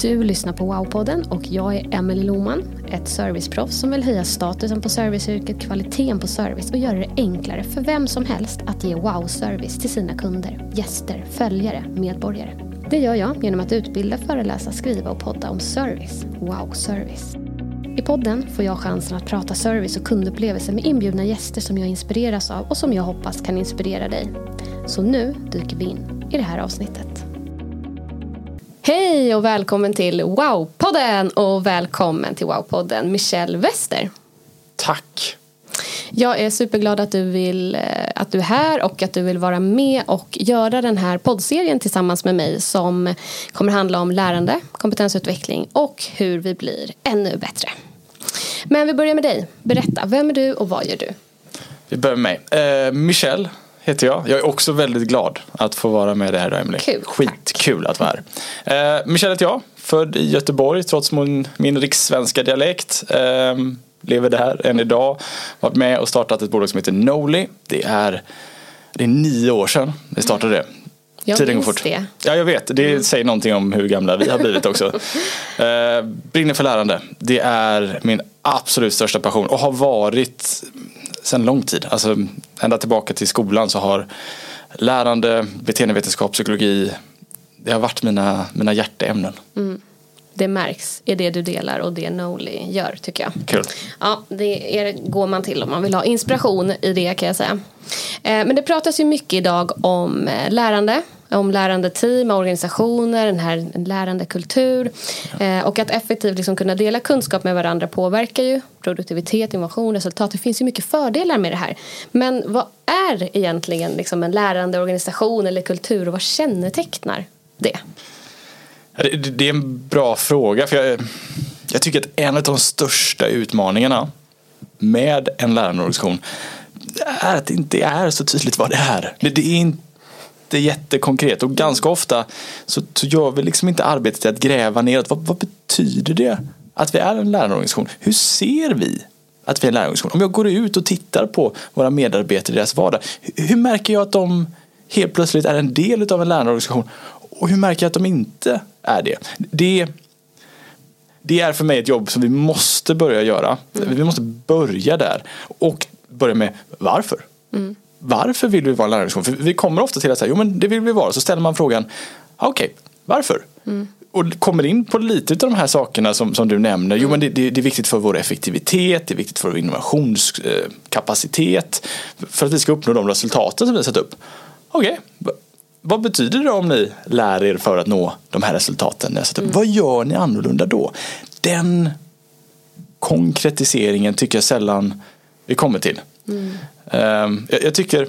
Du lyssnar på Wow-podden och jag är Emelie Loman, ett serviceproffs som vill höja statusen på serviceyrket, kvaliteten på service och göra det enklare för vem som helst att ge wow-service till sina kunder, gäster, följare, medborgare. Det gör jag genom att utbilda, föreläsa, skriva och podda om service. Wow-service. I podden får jag chansen att prata service och kundupplevelser med inbjudna gäster som jag inspireras av och som jag hoppas kan inspirera dig. Så nu dyker vi in i det här avsnittet. Hej och välkommen till Wow-podden och välkommen till Wow-podden Michelle Wester. Tack. Jag är superglad att du, vill, eh, att du är här och att du vill vara med och göra den här poddserien tillsammans med mig som kommer handla om lärande, kompetensutveckling och hur vi blir ännu bättre. Men vi börjar med dig. Berätta, vem är du och vad gör du? Vi börjar med mig. Eh, Michelle heter jag. Jag är också väldigt glad att få vara med dig här Emelie. Kul, Skitkul att vara här. Eh, Michelle heter jag. Född i Göteborg trots min, min rikssvenska dialekt. Eh, lever där än idag. Varit med och startat ett bolag som heter Noli. Det är, det är nio år sedan vi startade det. Jag Tiden går fort. det. Ja, jag vet. Det säger någonting om hur gamla vi har blivit också. eh, brinner för lärande. Det är min absolut största passion och har varit sedan lång tid. Alltså ända tillbaka till skolan så har lärande, beteendevetenskap, psykologi det har varit mina, mina hjärteämnen. Det märks i det du delar och det Noli gör tycker jag. Kul. Ja, det är, går man till om man vill ha inspiration i det kan jag säga. Eh, Men det pratas ju mycket idag om eh, lärande, om lärande team, organisationer, den här lärande kultur. Eh, Och att effektivt liksom kunna dela kunskap med varandra påverkar ju produktivitet, innovation, resultat. Det finns ju mycket fördelar med det här. Men vad är egentligen liksom en lärande organisation eller kultur och vad kännetecknar det? Det, det är en bra fråga. För jag, jag tycker att en av de största utmaningarna med en lärarorganisation är att det inte är så tydligt vad det är. Det, det är inte jättekonkret och ganska ofta så, så gör vi liksom inte arbetet till att gräva ner vad, vad betyder det att vi är en lärarorganisation? Hur ser vi att vi är en lärarorganisation? Om jag går ut och tittar på våra medarbetare i deras vardag, hur, märker jag att de helt plötsligt är en del av en lärarorganisation? Och hur märker jag att de inte är det? Det, det är för mig ett jobb som vi måste börja göra. Vi måste börja där och börja med varför. Varför vill vi vara en lärarorganisation? För vi kommer ofta till att säga, jo men det vill vi vara. Så ställer man frågan, "Ah, okej, varför? Och kommer in på lite av de här sakerna som, som du nämner. Jo men det, det, det är viktigt för vår effektivitet, det är viktigt för vår innovationskapacitet. För att vi ska uppnå de resultaten som vi har satt upp. Okej, va- vad betyder det om ni lär er för att nå de här resultaten? ni har satt upp? Vad gör ni annorlunda då? Den konkretiseringen tycker jag sällan vi kommer till. Ehm, jag, jag tycker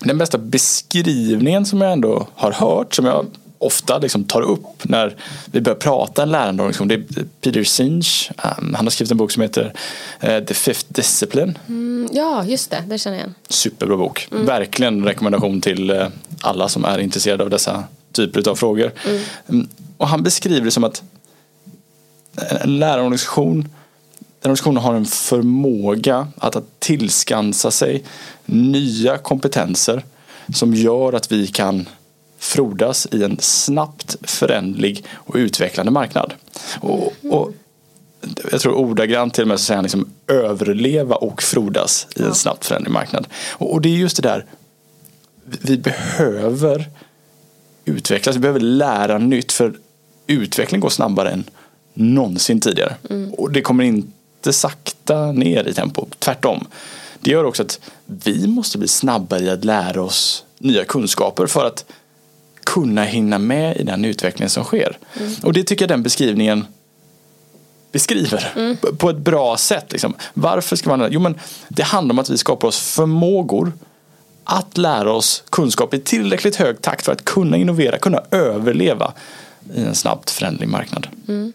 den bästa beskrivningen som jag ändå har hört, som jag ofta liksom tar upp när vi börjar prata en lärande organisation, det är Peter Sinch. Um, han har skrivit en bok som heter eh, The Fifth Discipline. Mm, Ja, just det. Det känner jag igen. Superbra bok. Verkligen en rekommendation till eh, alla som är intresserade av dessa typer av frågor. Mm, Och han beskriver det som att en lärarorganisation den organisationen har en förmåga att, att tillskansa sig nya kompetenser som gör att vi kan frodas i en snabbt förändlig och utvecklande marknad. Och, och jag tror ordagrant till och med så säger han liksom överleva och frodas i en snabbt förändlig marknad. Och, och det är just det där, vi- behöver utvecklas, vi behöver lära nytt för utveckling går snabbare än någonsin tidigare. Och det kommer inte sakta ner i tempo, tvärtom. Det gör också att vi måste bli snabbare i att lära oss nya kunskaper för att kunna hinna med i den utveckling som sker. Och det tycker jag den beskrivningen beskriver på- på ett bra sätt. Liksom. Varför ska man Jo men det handlar om att vi skapar oss förmågor att lära oss kunskap i tillräckligt hög takt för att kunna innovera, kunna överleva i en snabbt förändlig marknad. Mm.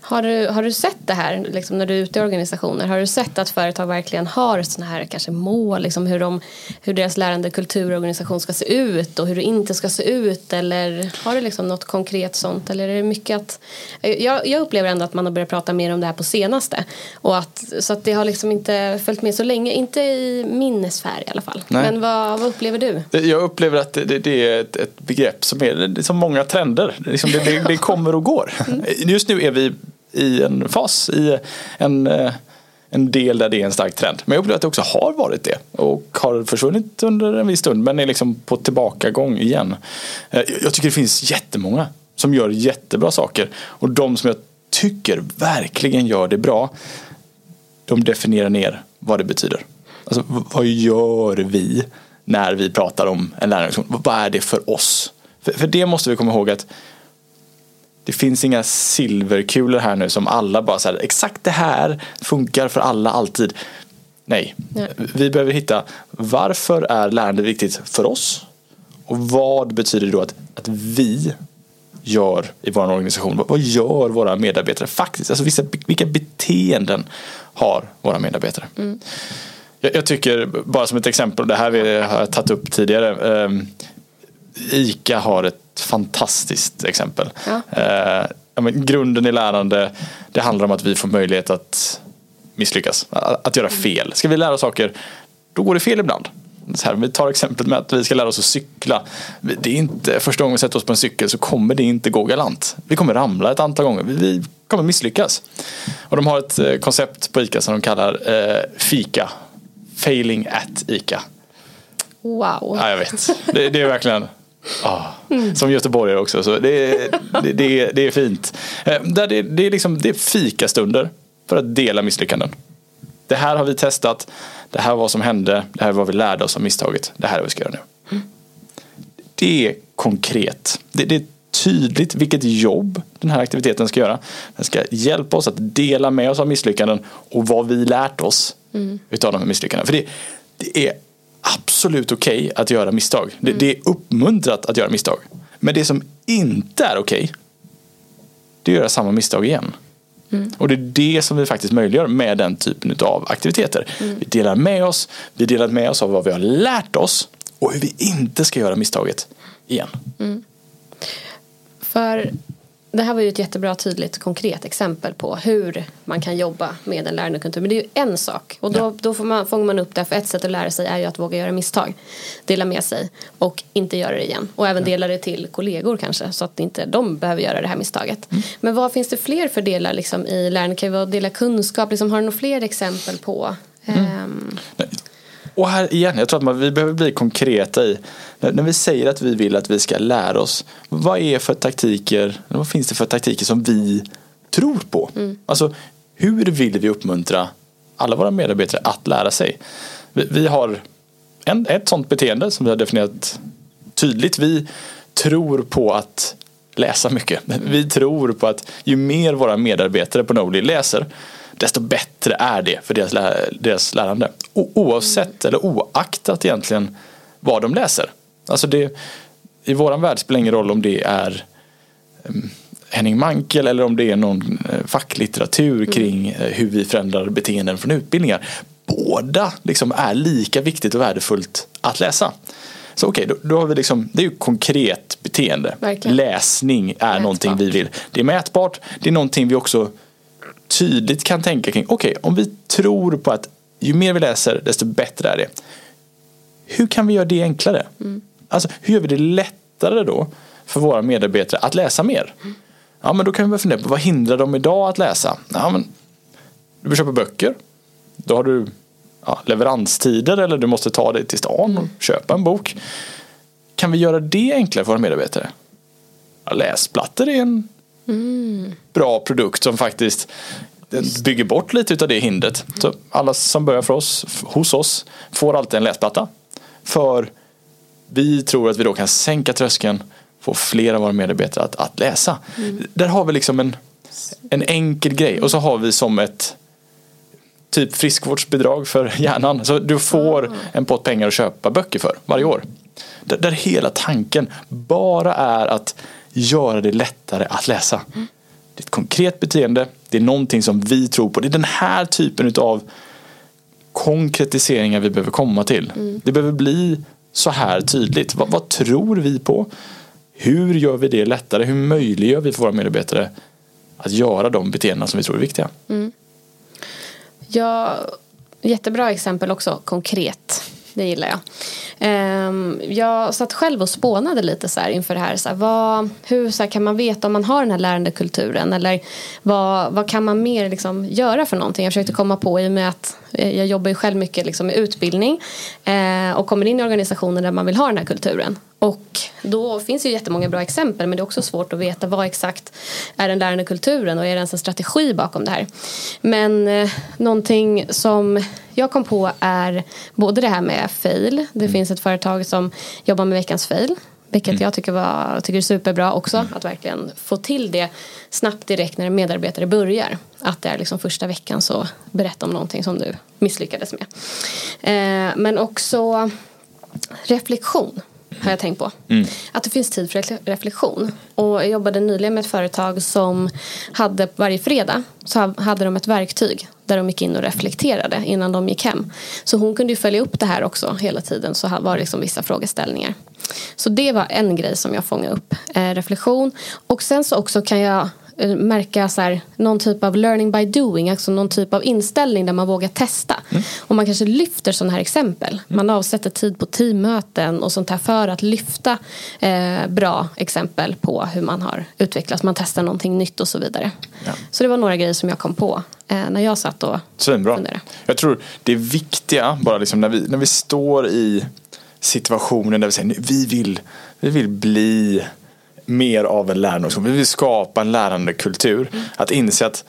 Har du, har du sett det här liksom när du är ute i organisationer? Har du sett att företag verkligen har sådana här kanske mål? Liksom hur, de, hur deras lärande kultur och organisation ska se ut och hur det inte ska se ut? Eller har du liksom något konkret sånt? Eller är det mycket att... Jag, jag upplever ändå att man har börjat prata mer om det här på senaste. Och att, så att det har liksom inte följt med så länge. Inte i min sfär i alla fall. Nej. Men vad, vad upplever du? Jag upplever att det, det är ett, ett, begrepp som är, det som många trender. Det, det, det kommer och går. Mm. Just nu är vi i en fas, i en, eh, en del där det är en stark trend. Men jag upplever att det också har varit det och har försvunnit under en viss stund men är liksom på tillbakagång igen. Eh, jag tycker det finns jättemånga som gör jättebra saker och de som jag tycker verkligen gör det bra de definierar ner vad det betyder. Alltså vad gör vi när vi pratar om en lärarorganisation? Vad är det för oss? För, för det måste vi komma ihåg att det finns inga silverkulor här nu som alla bara säger exakt det här funkar för alla alltid. Nej, Nej, vi behöver hitta varför är lärande viktigt för oss? Och vad betyder det då att, att vi gör i vår organisation? Vad gör våra medarbetare faktiskt? Alltså vissa, vilka beteenden har våra medarbetare? Mm. Jag, jag, tycker, bara som ett exempel, det här vi har tagit upp tidigare. Um, ICA har ett fantastiskt exempel. Ja. Eh, men, grunden i lärande, det handlar om att vi får möjlighet att misslyckas, att, att göra fel. Ska vi lära oss saker, då går det fel ibland. Så här, vi tar exemplet med att vi ska lära oss att cykla. Det är inte första gången vi sätter oss på en cykel så kommer det inte gå galant. Vi kommer ramla ett antal gånger. Vi kommer misslyckas. Och de har ett eh, koncept på ICA som de kallar eh, FICA. Failing at ICA. Wow. Ja, jag vet. Det, det är verkligen Ah, som göteborgare också, så det, det, det, det är fint. Eh, där det, det, är liksom, det är fikastunder för att dela misslyckanden. Det här har vi testat, det här var vad som hände, det här är vad vi lärde oss av misstaget, det här är vad vi ska göra nu. Det är konkret. Det, det är tydligt vilket jobb den här aktiviteten ska göra. Den ska hjälpa oss att dela med oss av misslyckanden och vad vi lärt oss mm. utav de här misslyckandena. För det, det är absolut okej okay att göra misstag. Det, mm. det, är uppmuntrat att göra misstag. Men det som inte är okej okay, det är att göra samma misstag igen. Mm. Och det är det som vi faktiskt möjliggör med den typen av aktiviteter. Mm. Vi delar med oss, vi delar med oss av vad vi har lärt oss och hur vi inte ska göra misstaget igen. Mm. För det här var ju ett jättebra tydligt konkret exempel på hur man kan jobba med en lärandekultur. Men det är ju en sak och då, ja. då får man, fångar man upp det. För ett sätt att lära sig är ju att våga göra misstag. Dela med sig och inte göra det igen. Och även dela det till kollegor kanske så att inte de behöver göra det här misstaget. Mm. Men vad finns det fler för delar liksom, i lärande? Kan att dela kunskap? Liksom, har du några fler exempel på? Mm. Um, och här igen, jag tror att man, vi behöver bli konkreta i när, när, vi säger att vi vill att vi ska lära oss. Vad är för taktiker, vad finns det för taktiker som vi tror på? Mm. Alltså hur vill vi uppmuntra alla våra medarbetare att lära sig? Vi, vi har en, ett sånt beteende som vi har definierat tydligt. Vi tror på att läsa mycket. Vi tror på att ju mer våra medarbetare på Nobly läser desto bättre är det för deras, deras lärande. O oavsett eller oaktat egentligen vad de läser. Alltså det, I våran värld spelar det ingen roll om det är um, Henning Mankel eller om det är någon uh, facklitteratur mm. kring uh, hur vi förändrar beteenden från utbildningar. Båda liksom är lika viktigt och värdefullt att läsa. Så okej, okay, då, då, har vi liksom, det är ju konkret beteende. Verkligen. Läsning är mätbart. någonting vi vill. Det är mätbart, det är någonting vi också tydligt kan tänka kring, okej, okay, om vi tror på att ju mer vi läser desto bättre är det. Hur kan vi göra det enklare? Mm. Alltså hur gör vi det lättare då för våra medarbetare att läsa mer? Mm. Ja men då kan vi börja fundera på vad hindrar dem idag att läsa? Ja, men, du vill köpa böcker. Då har du ja, leveranstider eller du måste ta dig till stan och köpa en bok. Kan vi göra det enklare för våra medarbetare? Ja, läsplattor är en mm. bra produkt som faktiskt bygger bort lite av det hindret. Så alla som börjar för oss, hos oss får alltid en läsplatta. För vi tror att vi då kan sänka tröskeln, få fler av våra medarbetare att, att läsa. Mm. Där har vi liksom en, en enkel grej och så har vi som ett typ friskvårdsbidrag för hjärnan. Så du får en pott pengar att köpa böcker för varje år. Där, där hela tanken bara är att göra det lättare att läsa. Det är ett konkret beteende, det är någonting som vi tror på. Det är den här typen av konkretiseringar vi behöver komma till. Det behöver bli så här tydligt. Vad, vad, tror vi på? Hur gör vi det lättare? Hur möjliggör vi för våra medarbetare att göra de beteenden som vi tror är viktiga? Mm. Ja, jättebra exempel också, konkret. Det gillar jag. Um, jag satt själv och spånade lite så inför det här. Så här, vad, hur så här, kan man veta om man har den här lärandekulturen? Eller vad, vad kan man mer liksom, göra för någonting? Jag försökte komma på i och med att eh, jag jobbar ju själv mycket liksom, med utbildning eh, och kommer in i organisationer där man vill ha den här kulturen. Och då finns det ju jättemånga bra exempel men det är också svårt att veta vad exakt är den lärande kulturen och är det ens en strategi bakom det här. Men eh, någonting som jag kom på är både det här med fail. Det mm. finns ett företag som jobbar med veckans fail. Vilket mm. jag tycker, var, tycker är superbra också. Mm. Att verkligen få till det snabbt direkt när en medarbetare börjar. Att det är liksom första veckan så berätta om någonting som du misslyckades med. Eh, men också reflektion har jag tänkt på. Mm. Att det finns tid för reflektion. Och jag jobbade nyligen med ett företag som hade varje fredag så hade de ett verktyg där de gick in och reflekterade innan de gick hem. Så hon kunde ju följa upp det här också hela tiden så var det liksom vissa frågeställningar. Så det var en grej som jag fångade upp, eh, reflektion. Och sen så också kan jag märka så här, någon typ av learning by doing, alltså någon typ av inställning där man vågar testa. Mm. Och man kanske lyfter sådana här exempel. Mm. Man avsätter tid på teammöten och sånt här för att lyfta eh, bra exempel på hur man har utvecklats. Man testar någonting nytt och så vidare. Ja. Så det var några grejer som jag kom på eh, när jag satt och Svinbra. funderade. Jag tror det är viktiga, bara liksom när vi, när vi står i situationen där vi säger vi vill, vi vill bli mer av en lärande Vi vill skapa en lärandekultur. Mm. Att inse att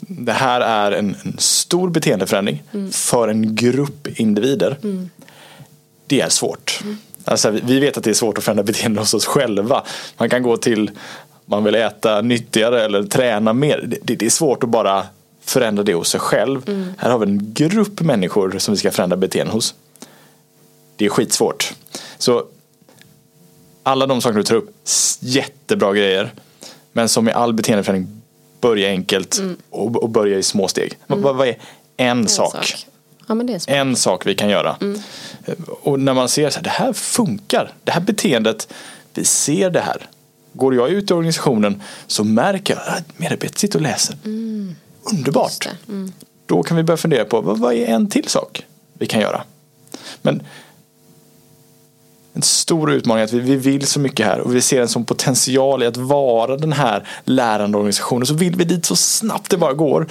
det här är en, en stor beteendeförändring mm. för en grupp individer. Mm. Det är svårt. Mm. Alltså, vi vet att det är svårt att förändra beteende hos oss själva. Man kan gå till man vill äta nyttigare eller träna mer. Det, det är svårt att bara förändra det hos sig själv. Mm. Här har vi en grupp människor som vi ska förändra beteende hos. Det är skitsvårt. Så alla de saker du tar upp, jättebra grejer. Men som i all beteendeförändring, börja enkelt mm. och, och, börja i små steg. Mm. Vad, vad, är en, en sak? sak. Ja, en sak vi kan göra. Mm. Och när man ser att det här funkar, det här beteendet, vi ser det här. Går jag ut i organisationen så märker jag att medarbetare sitter och läser. Mm. Underbart. Mm. Då kan vi börja fundera på vad, vad är en till sak vi kan göra. Men en stor utmaning att vi, vi vill så mycket här och vi ser en sån potential i att vara den här lärande organisationen. Så vill vi dit så snabbt det bara går.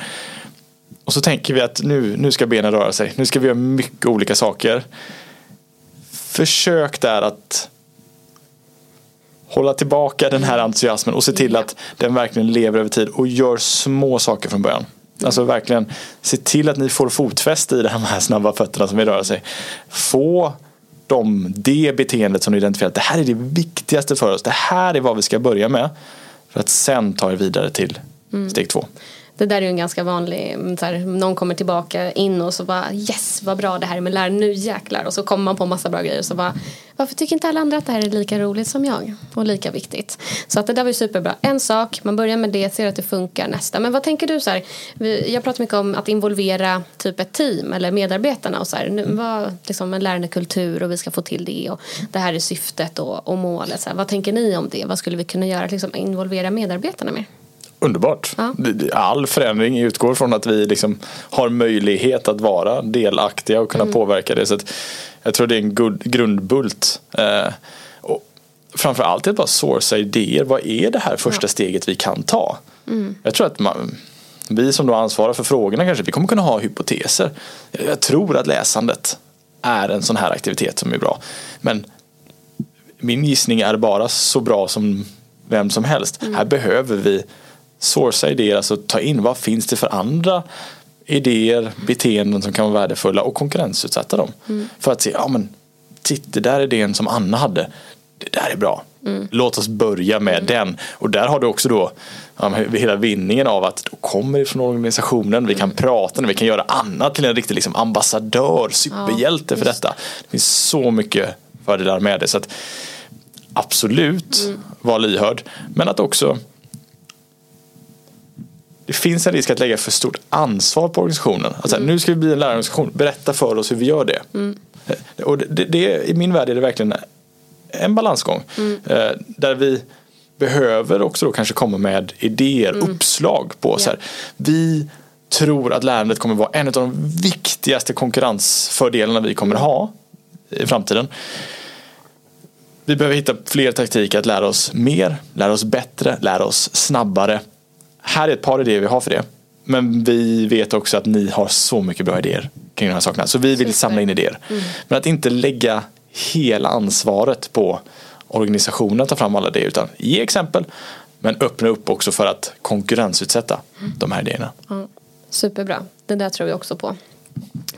Och så tänker vi att nu, nu ska benen röra sig. Nu ska vi göra mycket olika saker. Försök där att hålla tillbaka den här entusiasmen och se till att den verkligen lever över tid och gör små saker från början. Alltså verkligen se till att ni får fotfäste i de här snabba fötterna som vill röra sig. Få de, det beteendet som du identifierat. Det här är det viktigaste för oss. Det här är vad vi ska börja med. För att sen ta er vidare till mm. steg två det där är ju en ganska vanlig, så här, någon kommer tillbaka in och så bara yes vad bra det här är med lärare, nu jäklar och så kommer man på massa bra grejer och så bara varför tycker inte alla andra att det här är lika roligt som jag och lika viktigt. Så att det där var ju superbra. En sak, man börjar med det, ser att det funkar nästa. Men vad tänker du så här, jag pratar mycket om att involvera typ ett team eller medarbetarna och så här, nu var liksom en lärandekultur och vi ska få till det och det här är syftet och, och målet. Så här, vad tänker ni om det? Vad skulle vi kunna göra, liksom involvera medarbetarna mer? Underbart. Ja. All förändring utgår från att vi liksom har möjlighet att vara delaktiga och kunna mm. påverka det. Så jag tror det är en grundbult. Eh, och framförallt att bara sourca idéer. Vad är det här första ja. steget vi kan ta? Mm. Jag tror att man, vi som då ansvarar för frågorna kanske, vi kommer kunna ha hypoteser. Jag tror att läsandet är en sån här aktivitet som är bra. Men min gissning är bara så bra som vem som helst. Mm. Här behöver vi sourca idéer, alltså ta in vad finns det för andra idéer, beteenden som kan vara värdefulla och konkurrensutsätta dem. Mm. För att se, ja men titta, det där är idén som Anna hade. Det där är bra. Mm. Låt oss börja med mm. den. Och där har du också då ja, hela vinningen av att då kommer det från organisationen, vi kan mm. prata, vi kan göra Anna till en riktig liksom, ambassadör, superhjälte ja, för detta. Det finns så mycket fördelar med det. Så att, absolut, mm. var lyhörd. Men att också det finns en risk att lägga för stort ansvar på organisationen. Alltså, mm. Nu ska vi bli en lärarorganisation, berätta för oss hur vi gör det. Mm. Och det, det, I min värld är det verkligen en balansgång. Mm. Eh, där vi behöver också då kanske komma med idéer, mm. uppslag på så här. Vi tror att lärandet kommer vara en av de viktigaste konkurrensfördelarna vi kommer ha i framtiden. Vi behöver hitta fler taktiker att lära oss mer, lära oss bättre, lära oss snabbare. Här är ett par idéer vi har för det. Men vi vet också att ni har så mycket bra idéer kring de här sakerna. Så vi vill samla in idéer. Mm. Men att inte lägga hela ansvaret på organisationen att ta fram alla idéer utan ge exempel men öppna upp också för att konkurrensutsätta mm. de här idéerna. Mm. Superbra, det där tror vi också på.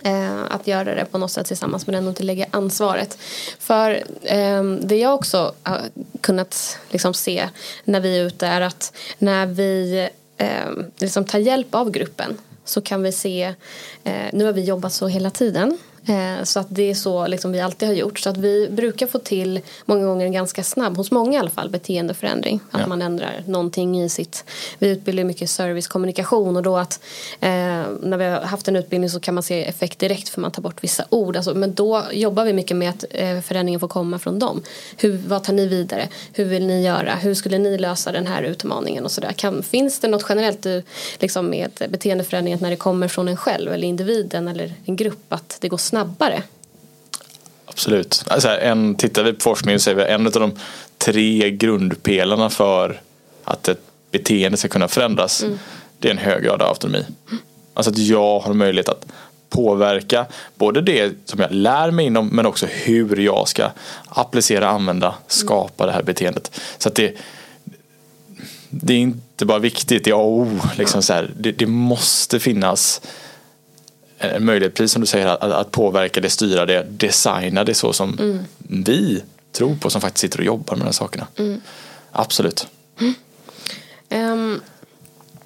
Eh, att göra det på något sätt tillsammans men ändå inte lägga ansvaret. För eh, det jag också har kunnat liksom se när vi är ute är att när vi eh, liksom tar hjälp av gruppen så kan vi se, eh, nu har vi jobbat så hela tiden så att det är så liksom vi alltid har gjort. Så att vi brukar få till många gånger en ganska snabb, hos många i alla fall, beteendeförändring. Att ja. man ändrar någonting i sitt, vi utbildar mycket servicekommunikation och då att eh, när vi har haft en utbildning så kan man se effekt direkt för man tar bort vissa ord. Alltså, men då jobbar vi mycket med att eh, förändringen får komma från dem. Hur, vad tar ni vidare? Hur vill ni göra? Hur skulle ni lösa den här utmaningen och sådär? Finns det något generellt eh, liksom med beteendeförändring när det kommer från en själv eller individen eller en grupp att det går snabbare? Absolut. Alltså en, tittar vi på forskningen så är vi en av de tre grundpelarna för att ett beteende ska kunna förändras. Mm. Det är en hög grad av autonomi. Alltså att jag har möjlighet att påverka både det som jag lär mig inom men också hur jag ska applicera, använda, skapa det här beteendet. Så att det, det är inte bara viktigt, det är A och O. Liksom så här, det, det måste finnas en möjlighet, precis som du säger, att, att påverka det, styra det, designa det så som mm. vi tror på som faktiskt sitter och jobbar med de här sakerna. Mm. Absolut. Mm. Um,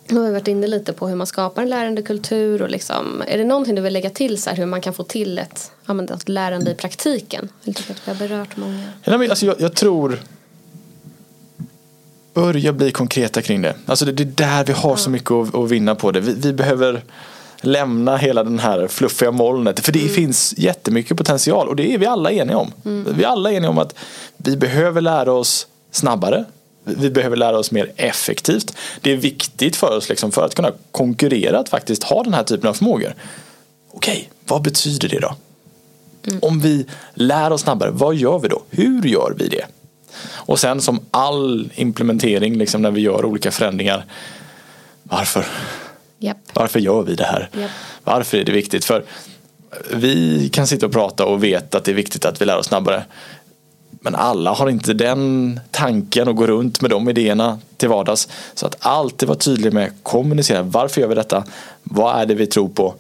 nu har vi varit inne lite på hur man skapar en lärandekultur och liksom, är det någonting du vill lägga till så här, hur man kan få till ett, ett lärande i praktiken? Jag tycker att vi har berört många. Ja, men alltså, jag, jag tror börja bli konkreta kring det. Alltså det, det är där vi har ja. så mycket att, att vinna på det. Vi, vi behöver lämna hela den här fluffiga molnet. För det mm. finns jättemycket potential och det är vi alla eniga om. Mm. Vi är alla eniga om att vi behöver lära oss snabbare. Vi behöver lära oss mer effektivt. Det är viktigt för oss liksom, för att kunna konkurrera att faktiskt ha den här typen av förmågor. Okej, vad betyder det då? Mm. Om vi lär oss snabbare, vad gör vi då? Hur gör vi det? Och sen som all implementering, liksom när vi gör olika förändringar. Varför? Yep. Varför gör vi det här? Yep. Varför är det viktigt? För vi kan sitta och prata och veta att det är viktigt att vi lär oss snabbare. Men alla har inte den tanken och går runt med de idéerna till vardags. Så att alltid vara tydlig med kommunicera. Varför gör vi detta? Vad är det vi tror på?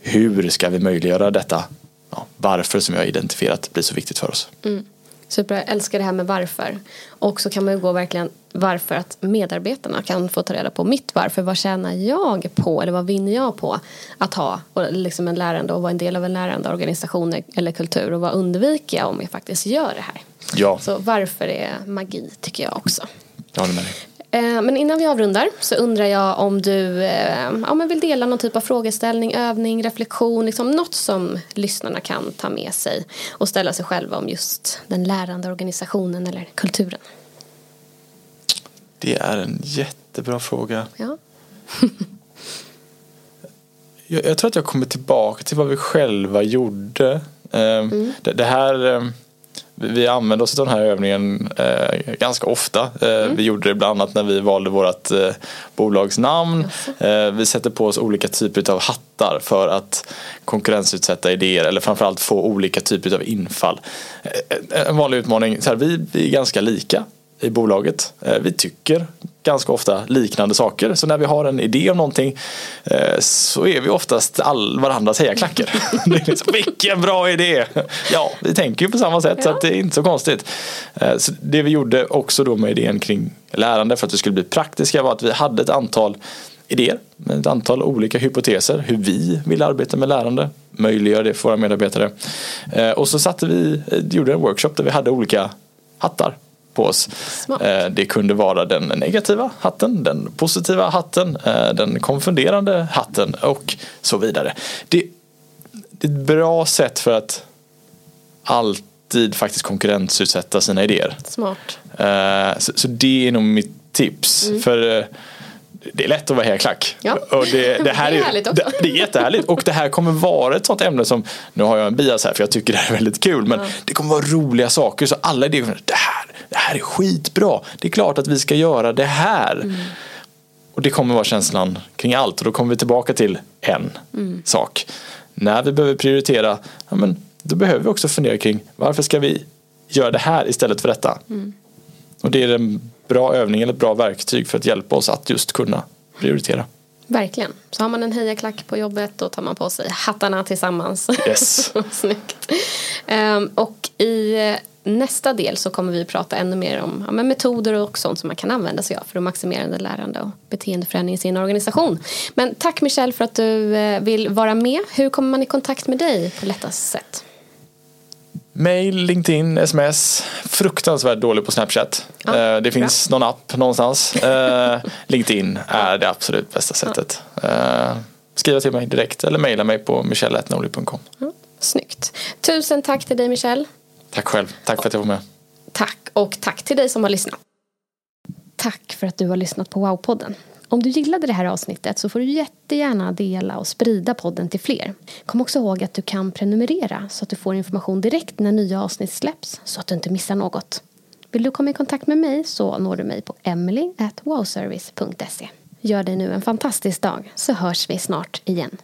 Hur ska vi möjliggöra detta? Ja, varför som jag har identifierat blir så viktigt för oss. Mm. Super, jag älskar det här med varför. Och så kan man ju gå verkligen varför att medarbetarna kan få ta reda på mitt varför. Vad tjänar jag på eller vad vinner jag på att ha liksom en lärande och vara en del av en lärande organisation eller kultur och vad undviker jag om jag faktiskt gör det här. Ja. Så varför är magi tycker jag också. Jag håller med dig. Eh, men innan vi avrundar så undrar jag om du eh, ja, men vill dela någon typ av frågeställning, övning, reflektion, liksom något som lyssnarna kan ta med sig och ställa sig själva om just den lärande organisationen eller kulturen. Det är en jättebra fråga. Ja. jag, jag, tror att jag kommer tillbaka till vad vi själva gjorde. Eh, mm. Det, det, här vi använder oss av den här övningen eh, ganska ofta. Eh, mm. Vi gjorde det bland annat när vi valde vårt eh, bolagsnamn. Eh, vi sätter på oss olika typer av hattar för att konkurrensutsätta idéer eller framförallt få olika typer av infall. Eh, en vanlig utmaning, så här, vi, vi är ganska lika i bolaget. Eh, vi tycker ganska ofta liknande saker. Så när vi har en idé om någonting eh, så är vi oftast all varandras det är liksom, vilken bra idé! Ja, vi tänker ju på samma sätt ja. så att det är inte så konstigt. Eh, så det vi gjorde också då med idén kring lärande för att det skulle bli praktiska var att vi hade ett antal idéer ett antal olika hypoteser hur vi vill arbeta med lärande, möjliggöra det för våra medarbetare. Och så satte vi, gjorde en workshop där vi hade olika hattar på oss. Eh, det kunde vara den negativa hatten, den positiva hatten, eh, den konfunderande hatten och så vidare. Det, är ett bra sätt för att alltid faktiskt konkurrensutsätta sina idéer. Smart. Eh, så det är nog mitt tips. Mm. För det är lätt att vara helklack. Ja. Och det, det, här det är, härligt också. Det, det, är jättehärligt och det här kommer vara ett sånt ämne som, nu har jag en bias här för jag tycker det här är väldigt kul, men ja. det kommer vara roliga saker så alla idéer, det här, det här är skitbra, det är klart att vi ska göra det här. Mm. Och det kommer vara känslan kring allt och då kommer vi tillbaka till en mm. sak. När vi behöver prioritera, ja, men, då behöver vi också fundera kring varför ska vi göra det här istället för detta. Mm. Och det är en bra övning eller ett bra verktyg för att hjälpa oss att just kunna prioritera. Verkligen. Så har man en hejaklack på jobbet då tar man på sig hattarna tillsammans. Yes. Snyggt. Um, och i eh, nästa del så kommer vi prata ännu mer om ja, metoder och sånt som man kan använda sig av för att maximera lärande och beteendeförändring i sin organisation. Men tack Michelle för att du eh, vill vara med. Hur kommer man i kontakt med dig på lättast sätt? Mail, LinkedIn, sms. Fruktansvärt dålig på Snapchat. Ja, eh, det finns bra. någon app någonstans. Eh, LinkedIn är det absolut bästa sättet. Ja. Skriva till mig direkt eller mejla mig på michelle.noli.com. Ja, snyggt. Tusen tack till dig Michelle. Tack själv. Tack för att jag var med. Tack och tack till dig som har lyssnat. Tack för att du har lyssnat på Wow-podden. Om du gillade det här avsnittet så får du jättegärna dela och sprida podden till fler. Kom också ihåg att du kan prenumerera så att du får information direkt när nya avsnitt släpps så att du inte missar något. Vill du komma i kontakt med mig så når du mig på emily@wowservice.se. Gör dig nu en fantastisk dag så hörs vi snart igen.